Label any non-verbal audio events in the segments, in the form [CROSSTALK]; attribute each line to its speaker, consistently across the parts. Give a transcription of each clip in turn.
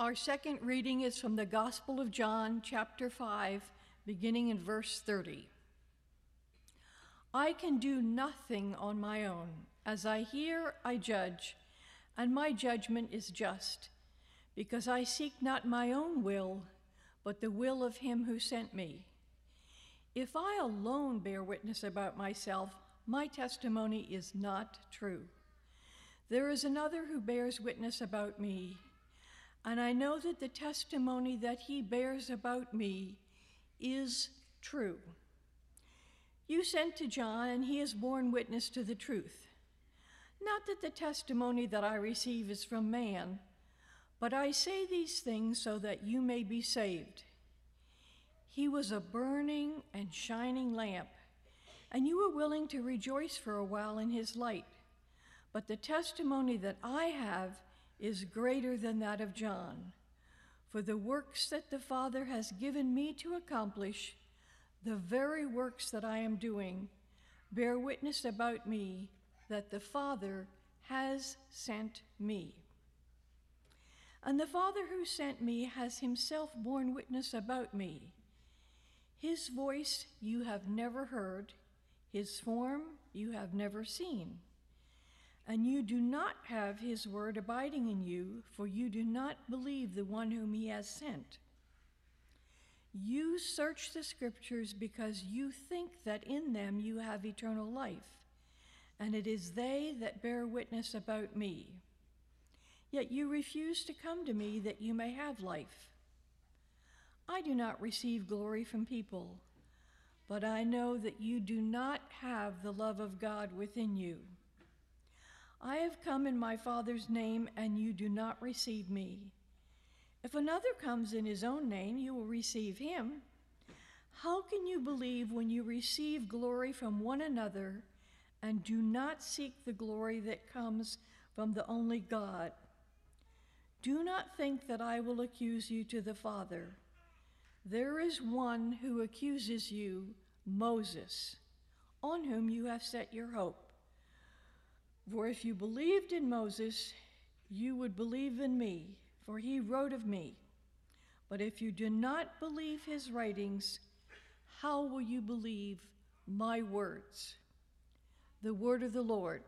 Speaker 1: Our second reading is from the Gospel of John, chapter 5, beginning in verse 30. I can do nothing on my own. As I hear, I judge, and my judgment is just, because I seek not my own will, but the will of him who sent me. If I alone bear witness about myself, my testimony is not true. There is another who bears witness about me and I know that the testimony that he bears about me is true. You sent to John, and he has borne witness to the truth. Not that the testimony that I receive is from man, but I say these things so that you may be saved. He was a burning and shining lamp, and you were willing to rejoice for a while in his light. But the testimony that I have is greater than that of John. For the works that the Father has given me to accomplish, the very works that I am doing, bear witness about me that the Father has sent me. And the Father who sent me has himself borne witness about me. His voice you have never heard, his form you have never seen and you do not have his word abiding in you, for you do not believe the one whom he has sent. You search the scriptures because you think that in them you have eternal life, and it is they that bear witness about me. Yet you refuse to come to me that you may have life. I do not receive glory from people, but I know that you do not have the love of God within you. I have come in my Father's name, and you do not receive me. If another comes in his own name, you will receive him. How can you believe when you receive glory from one another and do not seek the glory that comes from the only God? Do not think that I will accuse you to the Father. There is one who accuses you, Moses, on whom you have set your hope. For if you believed in Moses, you would believe in me, for he wrote of me. But if you do not believe his writings, how will you believe my words? The word of the Lord.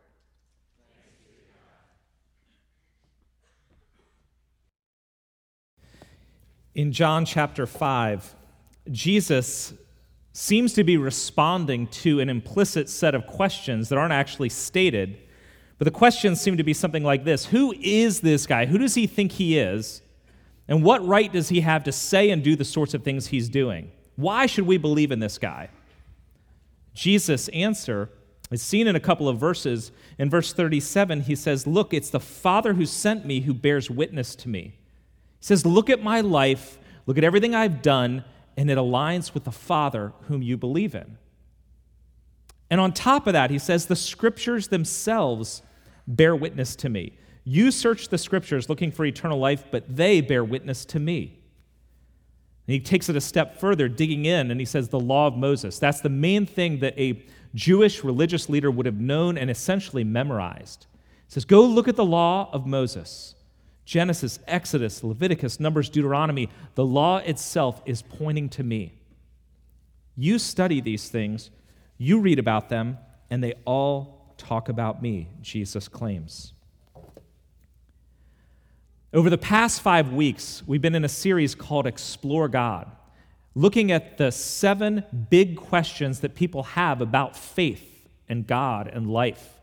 Speaker 2: In John chapter 5, Jesus seems to be responding to an implicit set of questions that aren't actually stated but the questions seem to be something like this Who is this guy? Who does he think he is? And what right does he have to say and do the sorts of things he's doing? Why should we believe in this guy? Jesus' answer is seen in a couple of verses. In verse 37, he says, Look, it's the Father who sent me who bears witness to me. He says, Look at my life, look at everything I've done, and it aligns with the Father whom you believe in. And on top of that, he says, The scriptures themselves bear witness to me. You search the scriptures looking for eternal life, but they bear witness to me. And he takes it a step further, digging in, and he says, The law of Moses. That's the main thing that a Jewish religious leader would have known and essentially memorized. He says, Go look at the law of Moses. Genesis, Exodus, Leviticus, Numbers, Deuteronomy. The law itself is pointing to me. You study these things, you read about them, and they all talk about me, Jesus claims. Over the past five weeks, we've been in a series called Explore God, looking at the seven big questions that people have about faith and God and life.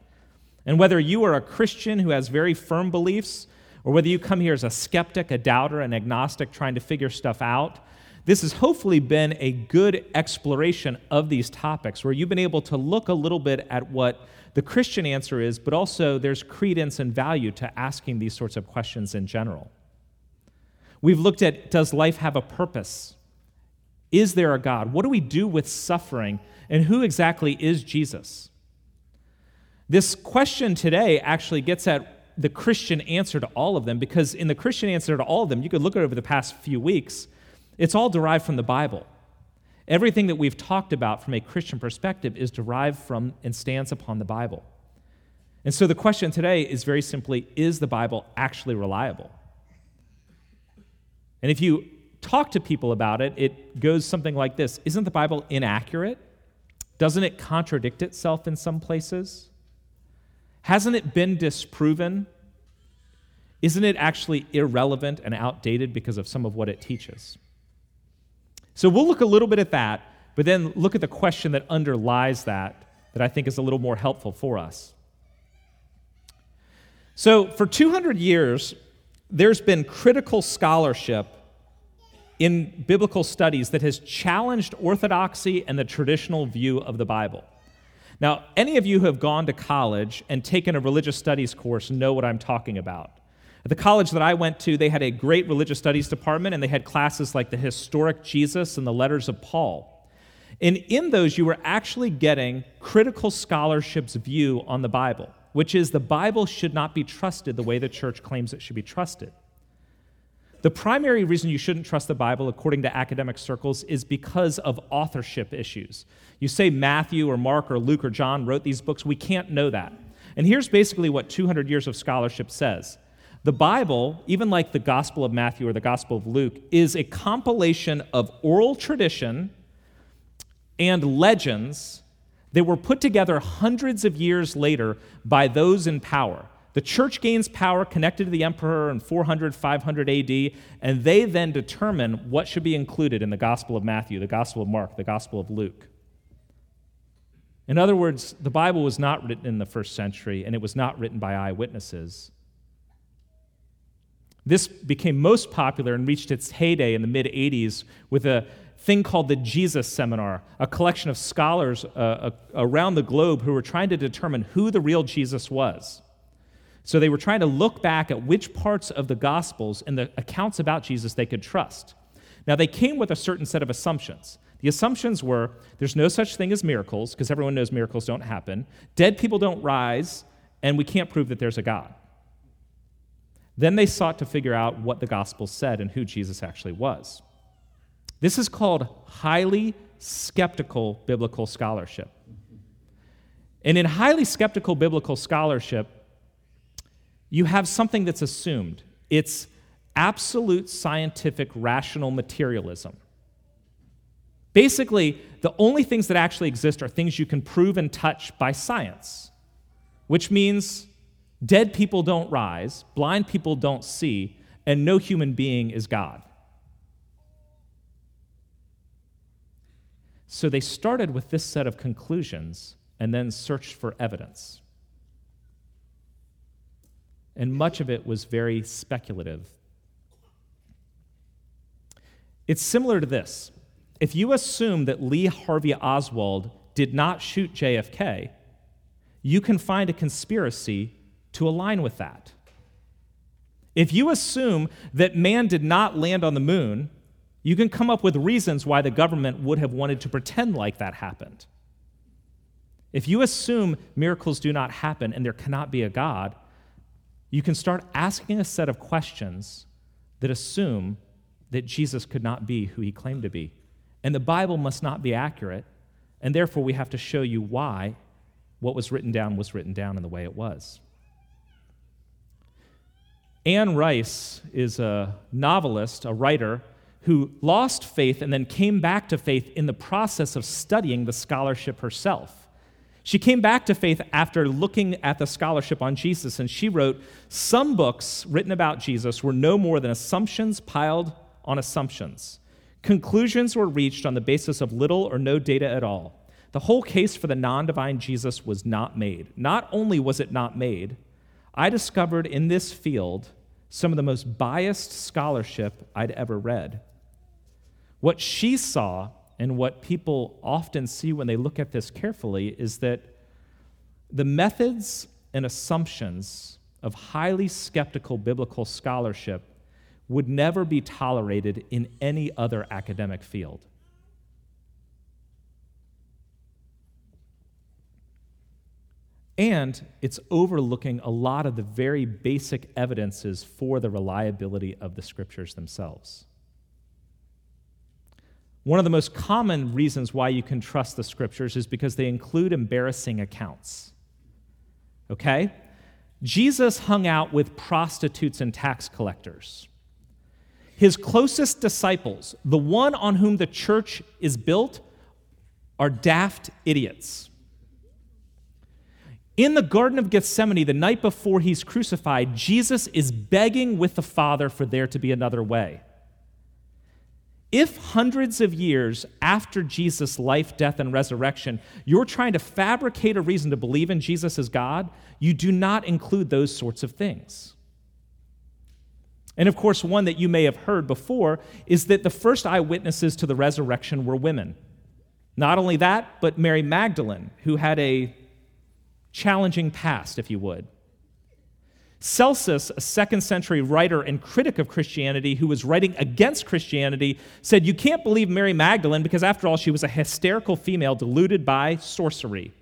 Speaker 2: And whether you are a Christian who has very firm beliefs, or whether you come here as a skeptic, a doubter, an agnostic trying to figure stuff out, this has hopefully been a good exploration of these topics where you've been able to look a little bit at what the Christian answer is, but also there's credence and value to asking these sorts of questions in general. We've looked at does life have a purpose? Is there a God? What do we do with suffering? And who exactly is Jesus? This question today actually gets at the Christian answer to all of them because, in the Christian answer to all of them, you could look at over the past few weeks, it's all derived from the Bible. Everything that we've talked about from a Christian perspective is derived from and stands upon the Bible. And so the question today is very simply is the Bible actually reliable? And if you talk to people about it, it goes something like this Isn't the Bible inaccurate? Doesn't it contradict itself in some places? Hasn't it been disproven? Isn't it actually irrelevant and outdated because of some of what it teaches? So we'll look a little bit at that, but then look at the question that underlies that, that I think is a little more helpful for us. So, for 200 years, there's been critical scholarship in biblical studies that has challenged orthodoxy and the traditional view of the Bible. Now, any of you who have gone to college and taken a religious studies course know what I'm talking about. At the college that I went to, they had a great religious studies department, and they had classes like the historic Jesus and the letters of Paul. And in those, you were actually getting critical scholarship's view on the Bible, which is the Bible should not be trusted the way the church claims it should be trusted. The primary reason you shouldn't trust the Bible, according to academic circles, is because of authorship issues. You say Matthew or Mark or Luke or John wrote these books, we can't know that. And here's basically what 200 years of scholarship says the Bible, even like the Gospel of Matthew or the Gospel of Luke, is a compilation of oral tradition and legends that were put together hundreds of years later by those in power. The church gains power connected to the emperor in 400, 500 AD, and they then determine what should be included in the Gospel of Matthew, the Gospel of Mark, the Gospel of Luke. In other words, the Bible was not written in the first century, and it was not written by eyewitnesses. This became most popular and reached its heyday in the mid 80s with a thing called the Jesus Seminar, a collection of scholars uh, uh, around the globe who were trying to determine who the real Jesus was. So they were trying to look back at which parts of the Gospels and the accounts about Jesus they could trust. Now, they came with a certain set of assumptions. The assumptions were there's no such thing as miracles, because everyone knows miracles don't happen, dead people don't rise, and we can't prove that there's a God. Then they sought to figure out what the gospel said and who Jesus actually was. This is called highly skeptical biblical scholarship. And in highly skeptical biblical scholarship, you have something that's assumed. It's absolute scientific rational materialism. Basically, the only things that actually exist are things you can prove and touch by science, which means dead people don't rise, blind people don't see, and no human being is God. So they started with this set of conclusions and then searched for evidence and much of it was very speculative. It's similar to this. If you assume that Lee Harvey Oswald did not shoot JFK, you can find a conspiracy to align with that. If you assume that man did not land on the moon, you can come up with reasons why the government would have wanted to pretend like that happened. If you assume miracles do not happen and there cannot be a God, you can start asking a set of questions that assume that Jesus could not be who he claimed to be. And the Bible must not be accurate, and therefore we have to show you why what was written down was written down in the way it was. Anne Rice is a novelist, a writer, who lost faith and then came back to faith in the process of studying the scholarship herself. She came back to faith after looking at the scholarship on Jesus, and she wrote Some books written about Jesus were no more than assumptions piled on assumptions. Conclusions were reached on the basis of little or no data at all. The whole case for the non divine Jesus was not made. Not only was it not made, I discovered in this field some of the most biased scholarship I'd ever read. What she saw and what people often see when they look at this carefully is that the methods and assumptions of highly skeptical biblical scholarship would never be tolerated in any other academic field. And it's overlooking a lot of the very basic evidences for the reliability of the scriptures themselves. One of the most common reasons why you can trust the scriptures is because they include embarrassing accounts. Okay? Jesus hung out with prostitutes and tax collectors. His closest disciples, the one on whom the church is built, are daft idiots. In the Garden of Gethsemane, the night before he's crucified, Jesus is begging with the Father for there to be another way. If hundreds of years after Jesus' life, death, and resurrection, you're trying to fabricate a reason to believe in Jesus as God, you do not include those sorts of things. And of course, one that you may have heard before is that the first eyewitnesses to the resurrection were women. Not only that, but Mary Magdalene, who had a challenging past, if you would. Celsus, a second century writer and critic of Christianity who was writing against Christianity, said, You can't believe Mary Magdalene because, after all, she was a hysterical female deluded by sorcery,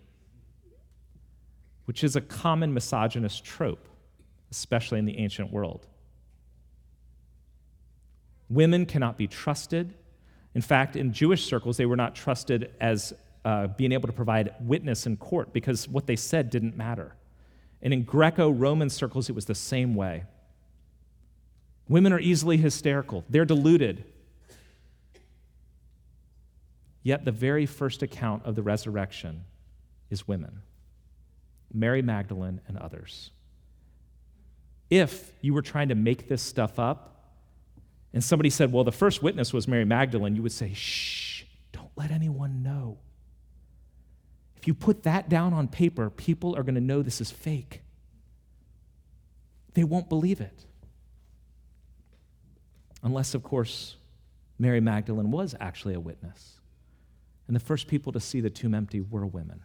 Speaker 2: which is a common misogynist trope, especially in the ancient world. Women cannot be trusted. In fact, in Jewish circles, they were not trusted as uh, being able to provide witness in court because what they said didn't matter. And in Greco Roman circles, it was the same way. Women are easily hysterical, they're deluded. Yet the very first account of the resurrection is women Mary Magdalene and others. If you were trying to make this stuff up, and somebody said, Well, the first witness was Mary Magdalene, you would say, Shh, don't let anyone know. You put that down on paper, people are going to know this is fake. They won't believe it. Unless, of course, Mary Magdalene was actually a witness. And the first people to see the tomb empty were women.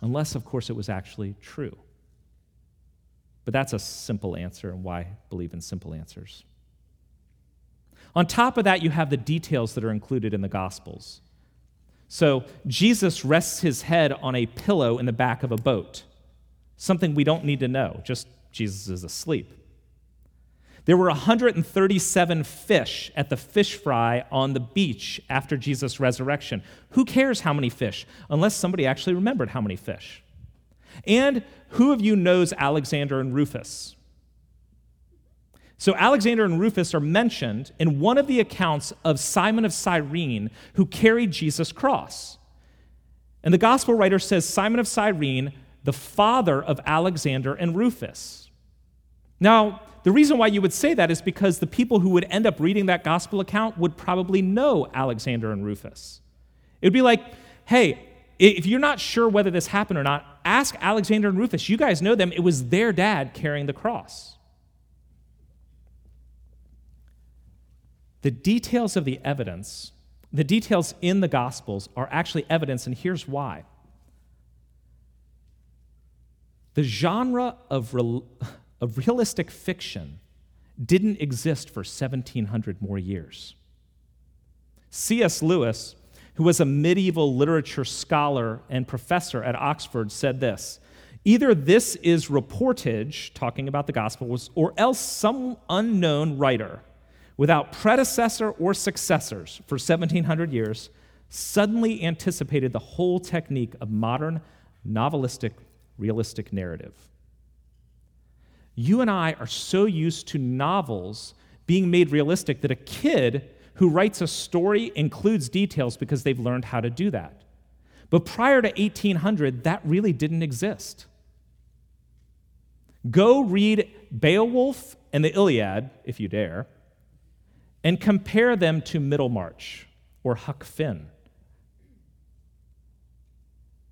Speaker 2: Unless, of course, it was actually true. But that's a simple answer, and why believe in simple answers. On top of that, you have the details that are included in the Gospels. So Jesus rests his head on a pillow in the back of a boat, something we don't need to know, just Jesus is asleep. There were 137 fish at the fish fry on the beach after Jesus' resurrection. Who cares how many fish, unless somebody actually remembered how many fish? And who of you knows Alexander and Rufus? So, Alexander and Rufus are mentioned in one of the accounts of Simon of Cyrene who carried Jesus' cross. And the gospel writer says Simon of Cyrene, the father of Alexander and Rufus. Now, the reason why you would say that is because the people who would end up reading that gospel account would probably know Alexander and Rufus. It would be like, hey, if you're not sure whether this happened or not, ask Alexander and Rufus. You guys know them. It was their dad carrying the cross. The details of the evidence, the details in the Gospels, are actually evidence, and here's why. The genre of, of realistic fiction didn't exist for 1700 more years. C.S. Lewis, who was a medieval literature scholar and professor at Oxford, said this Either this is reportage, talking about the Gospels, or else some unknown writer without predecessor or successors for 1700 years, suddenly anticipated the whole technique of modern novelistic realistic narrative. You and I are so used to novels being made realistic that a kid who writes a story includes details because they've learned how to do that. But prior to 1800, that really didn't exist. Go read Beowulf and the Iliad, if you dare, and compare them to Middlemarch or Huck Finn.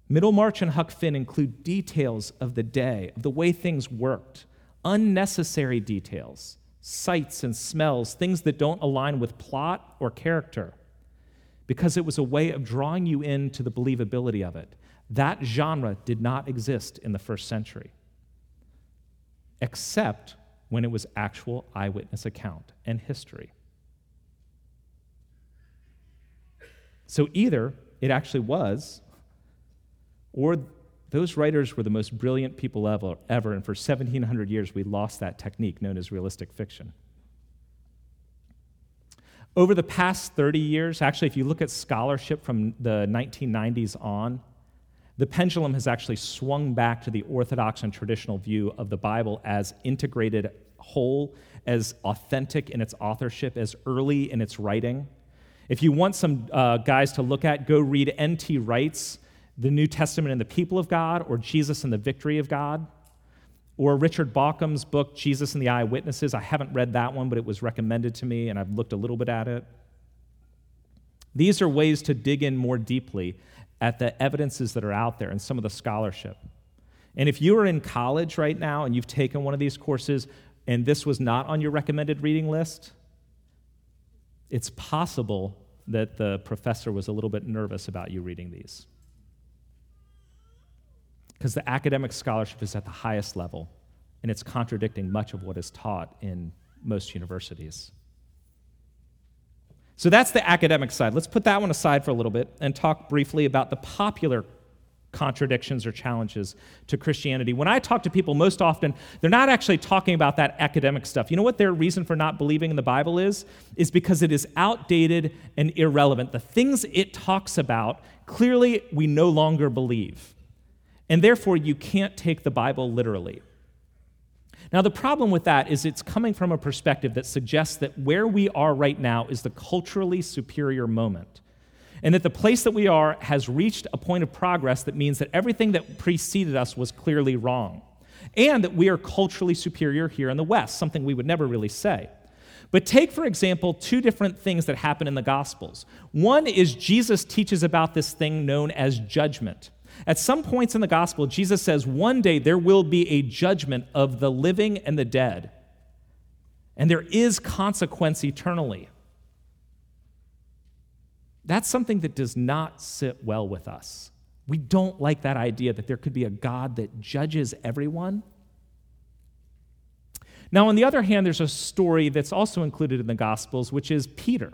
Speaker 2: Middlemarch and Huck Finn include details of the day, of the way things worked, unnecessary details, sights and smells, things that don't align with plot or character, because it was a way of drawing you into the believability of it. That genre did not exist in the first century, except when it was actual eyewitness account and history. So either it actually was, or those writers were the most brilliant people ever, ever, and for 1700 years we lost that technique known as realistic fiction. Over the past 30 years, actually, if you look at scholarship from the 1990s on, the pendulum has actually swung back to the orthodox and traditional view of the Bible as integrated whole as authentic in its authorship, as early in its writing. If you want some uh, guys to look at, go read N.T. Wright's The New Testament and the People of God or Jesus and the Victory of God. Or Richard Bauckham's book, Jesus and the Eyewitnesses. I haven't read that one, but it was recommended to me, and I've looked a little bit at it. These are ways to dig in more deeply at the evidences that are out there and some of the scholarship. And if you are in college right now and you've taken one of these courses and this was not on your recommended reading list, it's possible that the professor was a little bit nervous about you reading these because the academic scholarship is at the highest level and it's contradicting much of what is taught in most universities. So that's the academic side. Let's put that one aside for a little bit and talk briefly about the popular contradictions or challenges to Christianity. When I talk to people, most often, they're not actually talking about that academic stuff. You know what their reason for not believing in the Bible is? Is because it is outdated and irrelevant. The things it talks about, clearly, we no longer believe. And therefore, you can't take the Bible literally. Now, the problem with that is it's coming from a perspective that suggests that where we are right now is the culturally superior moment. And that the place that we are has reached a point of progress that means that everything that preceded us was clearly wrong. And that we are culturally superior here in the West, something we would never really say. But take, for example, two different things that happen in the Gospels. One is Jesus teaches about this thing known as judgment. At some points in the gospel, Jesus says, One day there will be a judgment of the living and the dead, and there is consequence eternally. That's something that does not sit well with us. We don't like that idea that there could be a God that judges everyone. Now, on the other hand, there's a story that's also included in the Gospels, which is Peter.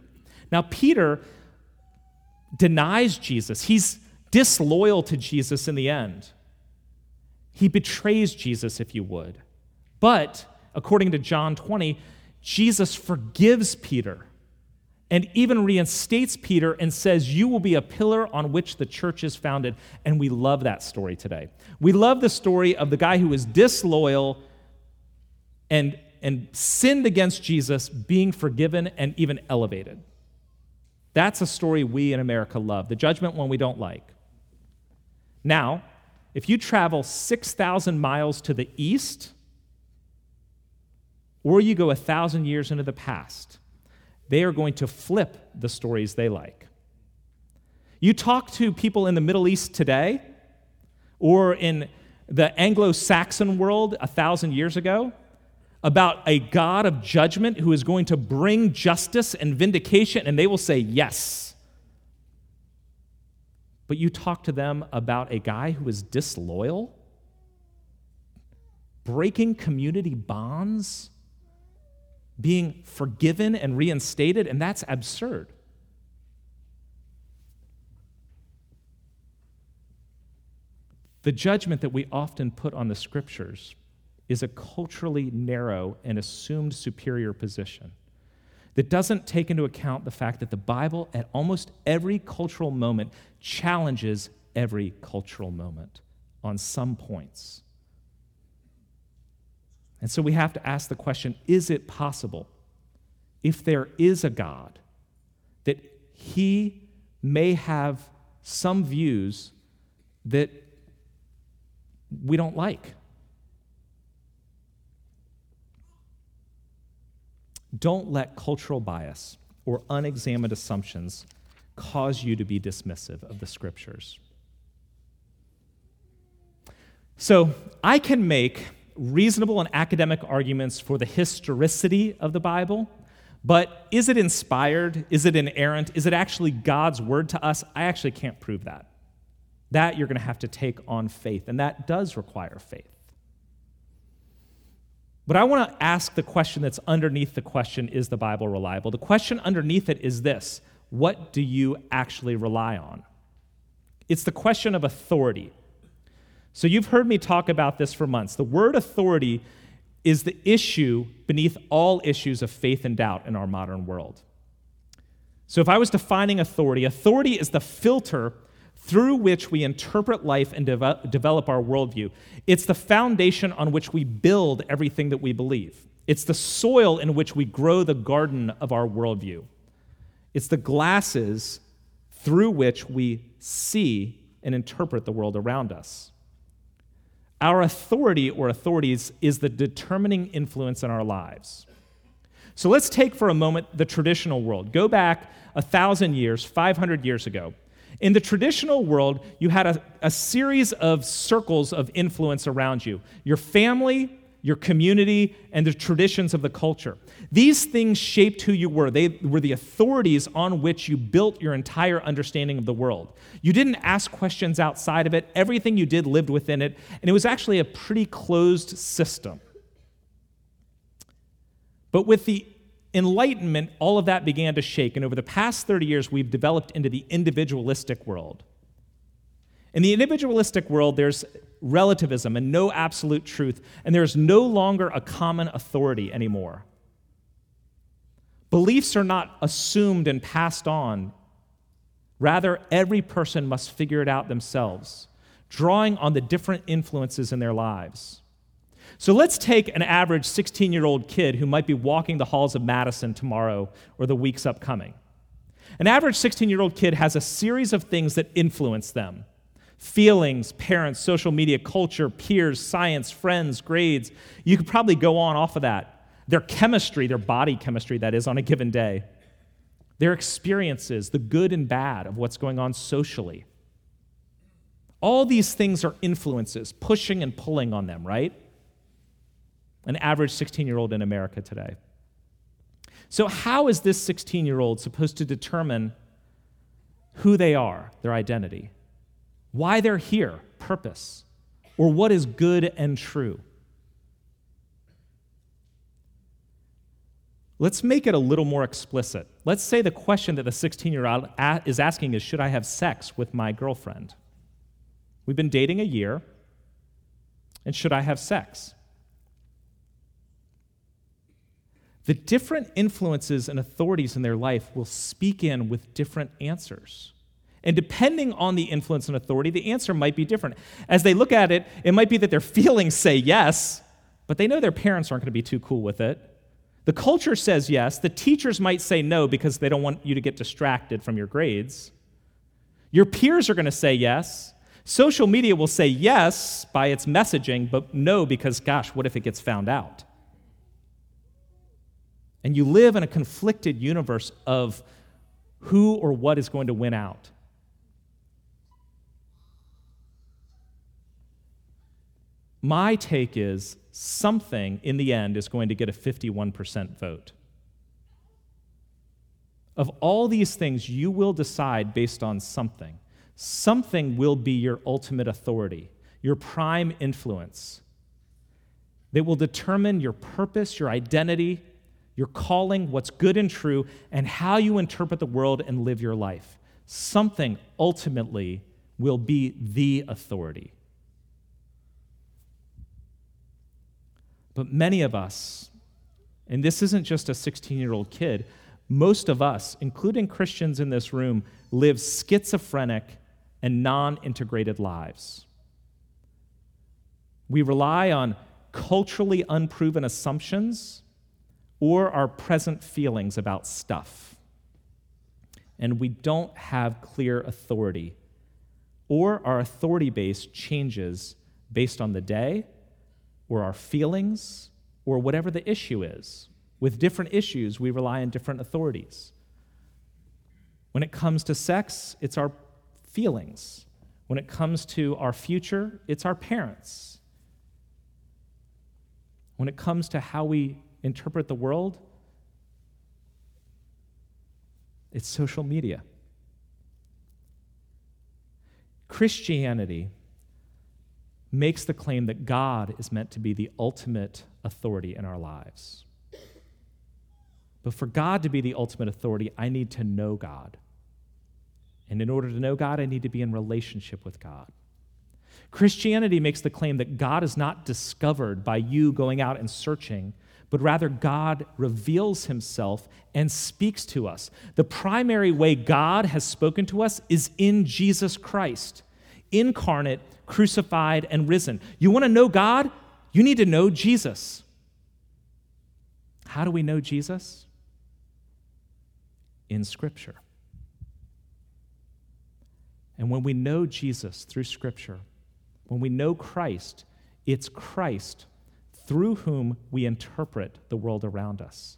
Speaker 2: Now, Peter denies Jesus. He's disloyal to Jesus in the end. He betrays Jesus, if you would. But, according to John 20, Jesus forgives Peter and even reinstates Peter and says, You will be a pillar on which the church is founded. And we love that story today. We love the story of the guy who was disloyal and, and sinned against Jesus being forgiven and even elevated. That's a story we in America love. The judgment one we don't like. Now, if you travel 6,000 miles to the east, or you go a thousand years into the past, they are going to flip the stories they like. You talk to people in the Middle East today, or in the Anglo Saxon world a thousand years ago, about a God of judgment who is going to bring justice and vindication, and they will say yes but you talk to them about a guy who is disloyal, breaking community bonds, being forgiven and reinstated, and that's absurd. The judgment that we often put on the scriptures is a culturally narrow and assumed superior position that doesn't take into account the fact that the Bible, at almost every cultural moment, challenges every cultural moment on some points. And so we have to ask the question is it possible, if there is a God, that he may have some views that we don't like? Don't let cultural bias or unexamined assumptions cause you to be dismissive of the scriptures. So, I can make reasonable and academic arguments for the historicity of the Bible, but is it inspired? Is it inerrant? Is it actually God's word to us? I actually can't prove that. That you're going to have to take on faith, and that does require faith. But I want to ask the question that's underneath the question is the Bible reliable? The question underneath it is this what do you actually rely on? It's the question of authority. So you've heard me talk about this for months. The word authority is the issue beneath all issues of faith and doubt in our modern world. So if I was defining authority, authority is the filter through which we interpret life and develop our worldview. It's the foundation on which we build everything that we believe. It's the soil in which we grow the garden of our worldview. It's the glasses through which we see and interpret the world around us. Our authority or authorities is the determining influence in our lives. So let's take for a moment the traditional world. Go back a thousand years, 500 years ago. In the traditional world, you had a, a series of circles of influence around you your family, your community, and the traditions of the culture. These things shaped who you were. They were the authorities on which you built your entire understanding of the world. You didn't ask questions outside of it, everything you did lived within it, and it was actually a pretty closed system. But with the Enlightenment, all of that began to shake, and over the past 30 years, we've developed into the individualistic world. In the individualistic world, there's relativism and no absolute truth, and there's no longer a common authority anymore. Beliefs are not assumed and passed on. Rather, every person must figure it out themselves, drawing on the different influences in their lives. So let's take an average 16 year old kid who might be walking the halls of Madison tomorrow or the weeks upcoming. An average 16 year old kid has a series of things that influence them feelings, parents, social media, culture, peers, science, friends, grades. You could probably go on off of that. Their chemistry, their body chemistry, that is, on a given day. Their experiences, the good and bad of what's going on socially. All these things are influences, pushing and pulling on them, right? An average 16 year old in America today. So, how is this 16 year old supposed to determine who they are, their identity? Why they're here, purpose, or what is good and true. Let's make it a little more explicit. Let's say the question that the 16 year old is asking is Should I have sex with my girlfriend? We've been dating a year, and should I have sex? The different influences and authorities in their life will speak in with different answers. And depending on the influence and authority, the answer might be different. As they look at it, it might be that their [LAUGHS] feelings say yes, but they know their parents aren't going to be too cool with it. The culture says yes. The teachers might say no because they don't want you to get distracted from your grades. Your peers are going to say yes. Social media will say yes by its messaging, but no because, gosh, what if it gets found out? And you live in a conflicted universe of who or what is going to win out. My take is something in the end is going to get a 51% vote. Of all these things, you will decide based on something. Something will be your ultimate authority, your prime influence. That will determine your purpose, your identity, your calling, what's good and true, and how you interpret the world and live your life. Something ultimately will be the authority. But many of us, and this isn't just a 16 year old kid, most of us, including Christians in this room, live schizophrenic and non integrated lives. We rely on culturally unproven assumptions or our present feelings about stuff. And we don't have clear authority, or our authority base changes based on the day or our feelings or whatever the issue is. With different issues, we rely on different authorities. When it comes to sex, it's our feelings. When it comes to our future, it's our parents. When it comes to how we interpret the world, it's social media. Christianity makes the claim that God is meant to be the ultimate authority in our lives. But for God to be the ultimate authority, I need to know God. And in order to know God, I need to be in relationship with God. Christianity makes the claim that God is not discovered by you going out and searching, but rather God reveals himself and speaks to us. The primary way God has spoken to us is in Jesus Christ, incarnate crucified, and risen. You want to know God? You need to know Jesus. How do we know Jesus? In Scripture. And when we know Jesus through Scripture, when we know Christ, it's Christ through whom we interpret the world around us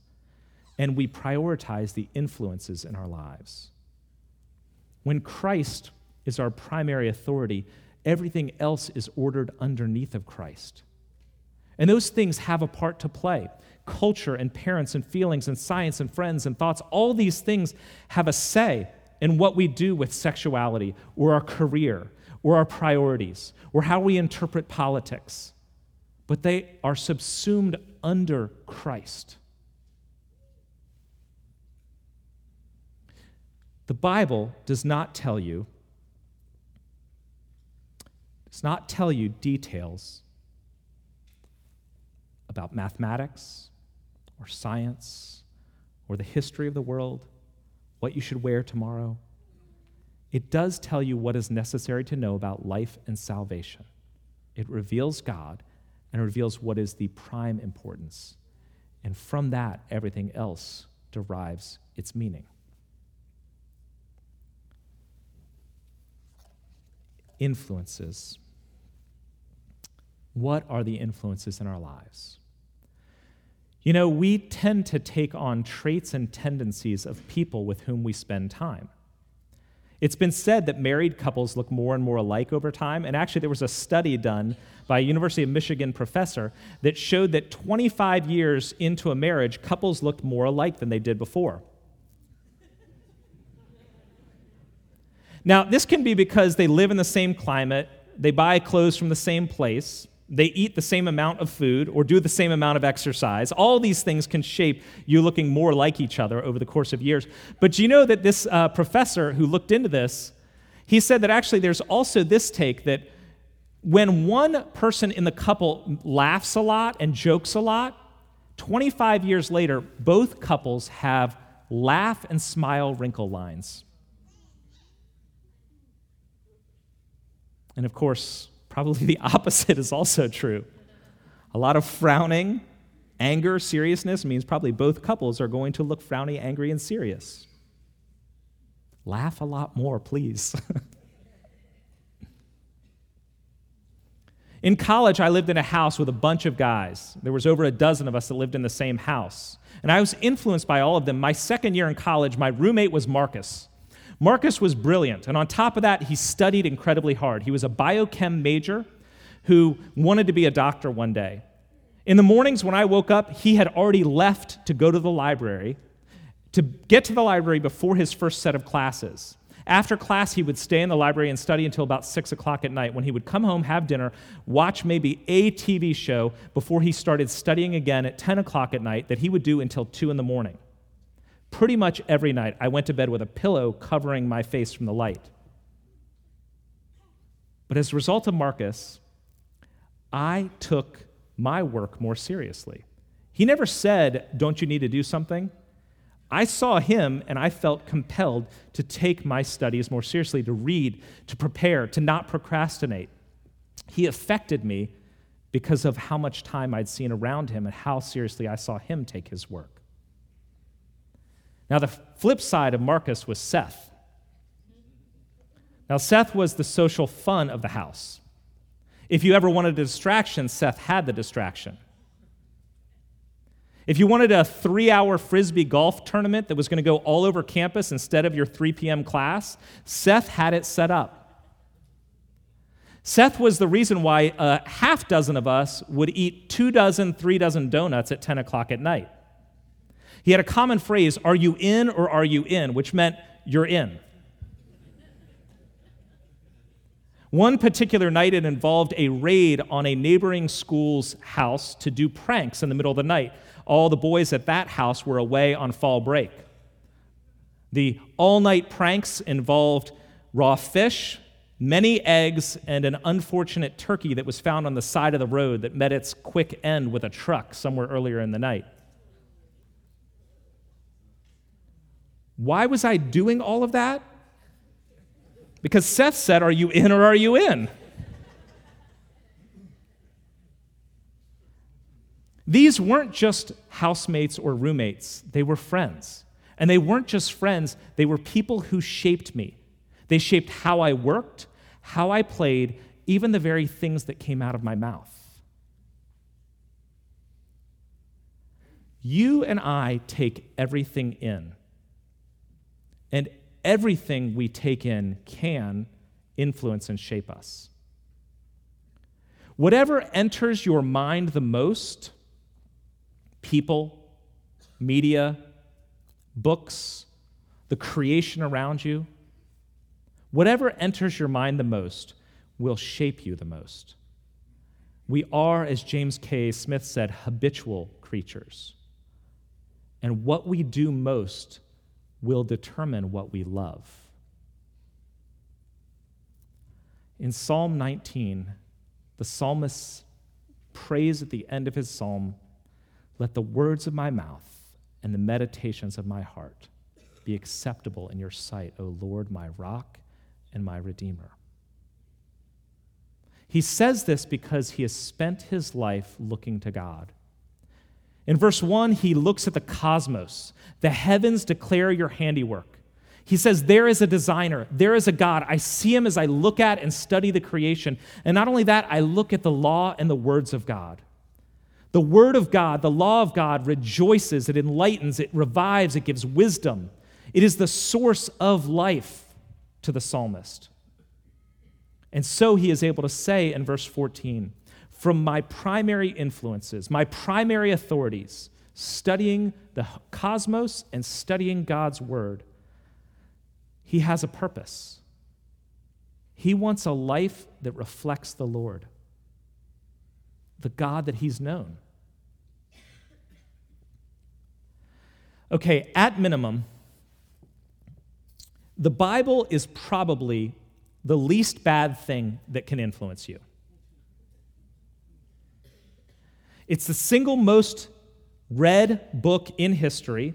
Speaker 2: and we prioritize the influences in our lives. When Christ is our primary authority, everything else is ordered underneath of Christ. And those things have a part to play. Culture and parents and feelings and science and friends and thoughts, all these things have a say in what we do with sexuality or our career or our priorities or how we interpret politics. But they are subsumed under Christ. The Bible does not tell you does not tell you details about mathematics or science or the history of the world, what you should wear tomorrow. It does tell you what is necessary to know about life and salvation. It reveals God and reveals what is the prime importance. And from that, everything else derives its meaning. Influences. What are the influences in our lives? You know, we tend to take on traits and tendencies of people with whom we spend time. It's been said that married couples look more and more alike over time, and actually, there was a study done by a University of Michigan professor that showed that 25 years into a marriage, couples looked more alike than they did before. Now, this can be because they live in the same climate, they buy clothes from the same place, they eat the same amount of food or do the same amount of exercise. All these things can shape you looking more like each other over the course of years. But you know that this uh, professor who looked into this, he said that actually there's also this take that when one person in the couple laughs a lot and jokes a lot, 25 years later, both couples have laugh and smile wrinkle lines. And of course, Probably [LAUGHS] the opposite is also true. A lot of frowning, anger, seriousness means probably both couples are going to look frowny, angry, and serious. Laugh a lot more, please. [LAUGHS] in college, I lived in a house with a bunch of guys. There was over a dozen of us that lived in the same house. And I was influenced by all of them. My second year in college, my roommate was Marcus. Marcus was brilliant, and on top of that, he studied incredibly hard. He was a biochem major who wanted to be a doctor one day. In the mornings when I woke up, he had already left to go to the library, to get to the library before his first set of classes. After class, he would stay in the library and study until about 6 o'clock at night when he would come home, have dinner, watch maybe a TV show before he started studying again at 10 o'clock at night that he would do until 2 in the morning pretty much every night, I went to bed with a pillow covering my face from the light. But as a result of Marcus, I took my work more seriously. He never said, Don't you need to do something? I saw him and I felt compelled to take my studies more seriously, to read, to prepare, to not procrastinate. He affected me because of how much time I'd seen around him and how seriously I saw him take his work. Now, the flip side of Marcus was Seth. Now, Seth was the social fun of the house. If you ever wanted a distraction, Seth had the distraction. If you wanted a three hour frisbee golf tournament that was going to go all over campus instead of your 3 p.m. class, Seth had it set up. Seth was the reason why a half dozen of us would eat two dozen, three dozen donuts at 10 o'clock at night. He had a common phrase, are you in or are you in, which meant you're in. One particular night, it involved a raid on a neighboring school's house to do pranks in the middle of the night. All the boys at that house were away on fall break. The all night pranks involved raw fish, many eggs, and an unfortunate turkey that was found on the side of the road that met its quick end with a truck somewhere earlier in the night. Why was I doing all of that? Because Seth said, Are you in or are you in? These weren't just housemates or roommates, they were friends. And they weren't just friends, they were people who shaped me. They shaped how I worked, how I played, even the very things that came out of my mouth. You and I take everything in. And everything we take in can influence and shape us. Whatever enters your mind the most people, media, books, the creation around you whatever enters your mind the most will shape you the most. We are, as James K. Smith said, habitual creatures. And what we do most will determine what we love. In Psalm 19, the psalmist prays at the end of his psalm Let the words of my mouth and the meditations of my heart be acceptable in your sight, O Lord, my rock and my redeemer. He says this because he has spent his life looking to God. In verse 1, he looks at the cosmos. The heavens declare your handiwork. He says, There is a designer, there is a God. I see him as I look at and study the creation. And not only that, I look at the law and the words of God. The word of God, the law of God, rejoices, it enlightens, it revives, it gives wisdom. It is the source of life to the psalmist. And so he is able to say in verse 14, from my primary influences, my primary authorities, studying the cosmos and studying God's word, he has a purpose. He wants a life that reflects the Lord, the God that he's known. Okay, at minimum, the Bible is probably the least bad thing that can influence you. It's the single most read book in history.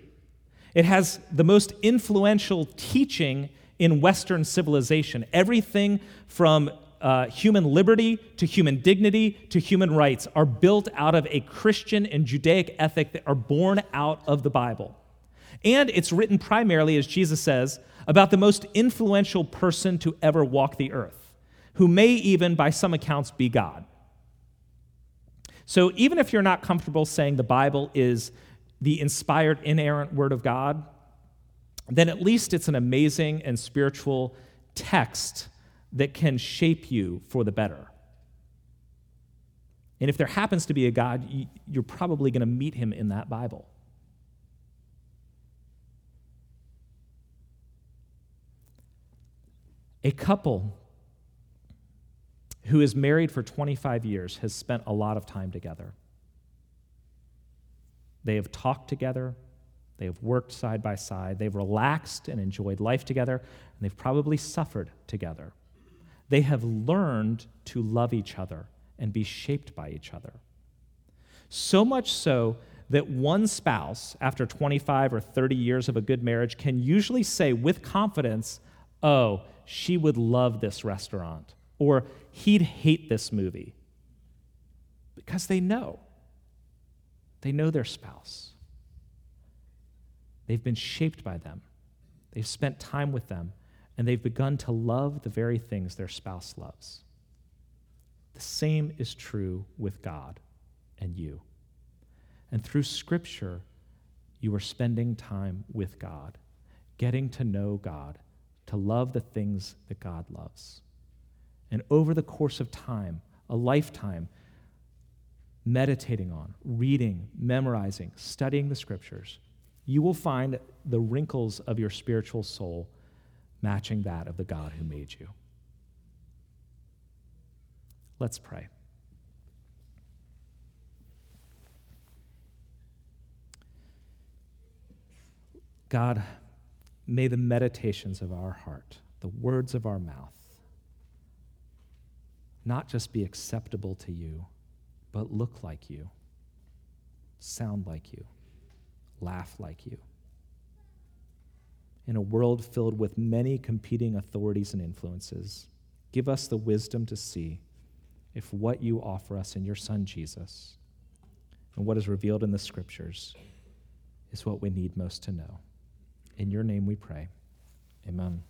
Speaker 2: It has the most influential teaching in Western civilization. Everything from uh, human liberty to human dignity to human rights are built out of a Christian and Judaic ethic that are born out of the Bible. And it's written primarily, as Jesus says, about the most influential person to ever walk the earth, who may even, by some accounts, be God. So even if you're not comfortable saying the Bible is the inspired, inerrant Word of God, then at least it's an amazing and spiritual text that can shape you for the better. And if there happens to be a God, you're probably going to meet him in that Bible. A couple who is married for 25 years has spent a lot of time together. They have talked together, they have worked side by side, they've relaxed and enjoyed life together, and they've probably suffered together. They have learned to love each other and be shaped by each other. So much so that one spouse, after 25 or 30 years of a good marriage, can usually say with confidence, Oh, she would love this restaurant, or he'd hate this movie. Because they know. They know their spouse. They've been shaped by them, they've spent time with them, and they've begun to love the very things their spouse loves. The same is true with God and you. And through Scripture, you are spending time with God, getting to know God to love the things that God loves. And over the course of time, a lifetime, meditating on, reading, memorizing, studying the scriptures, you will find the wrinkles of your spiritual soul matching that of the God who made you. Let's pray. God, May the meditations of our heart, the words of our mouth, not just be acceptable to you, but look like you, sound like you, laugh like you. In a world filled with many competing authorities and influences, give us the wisdom to see if what you offer us in your Son Jesus and what is revealed in the scriptures is what we need most to know. In your name we pray. Amen.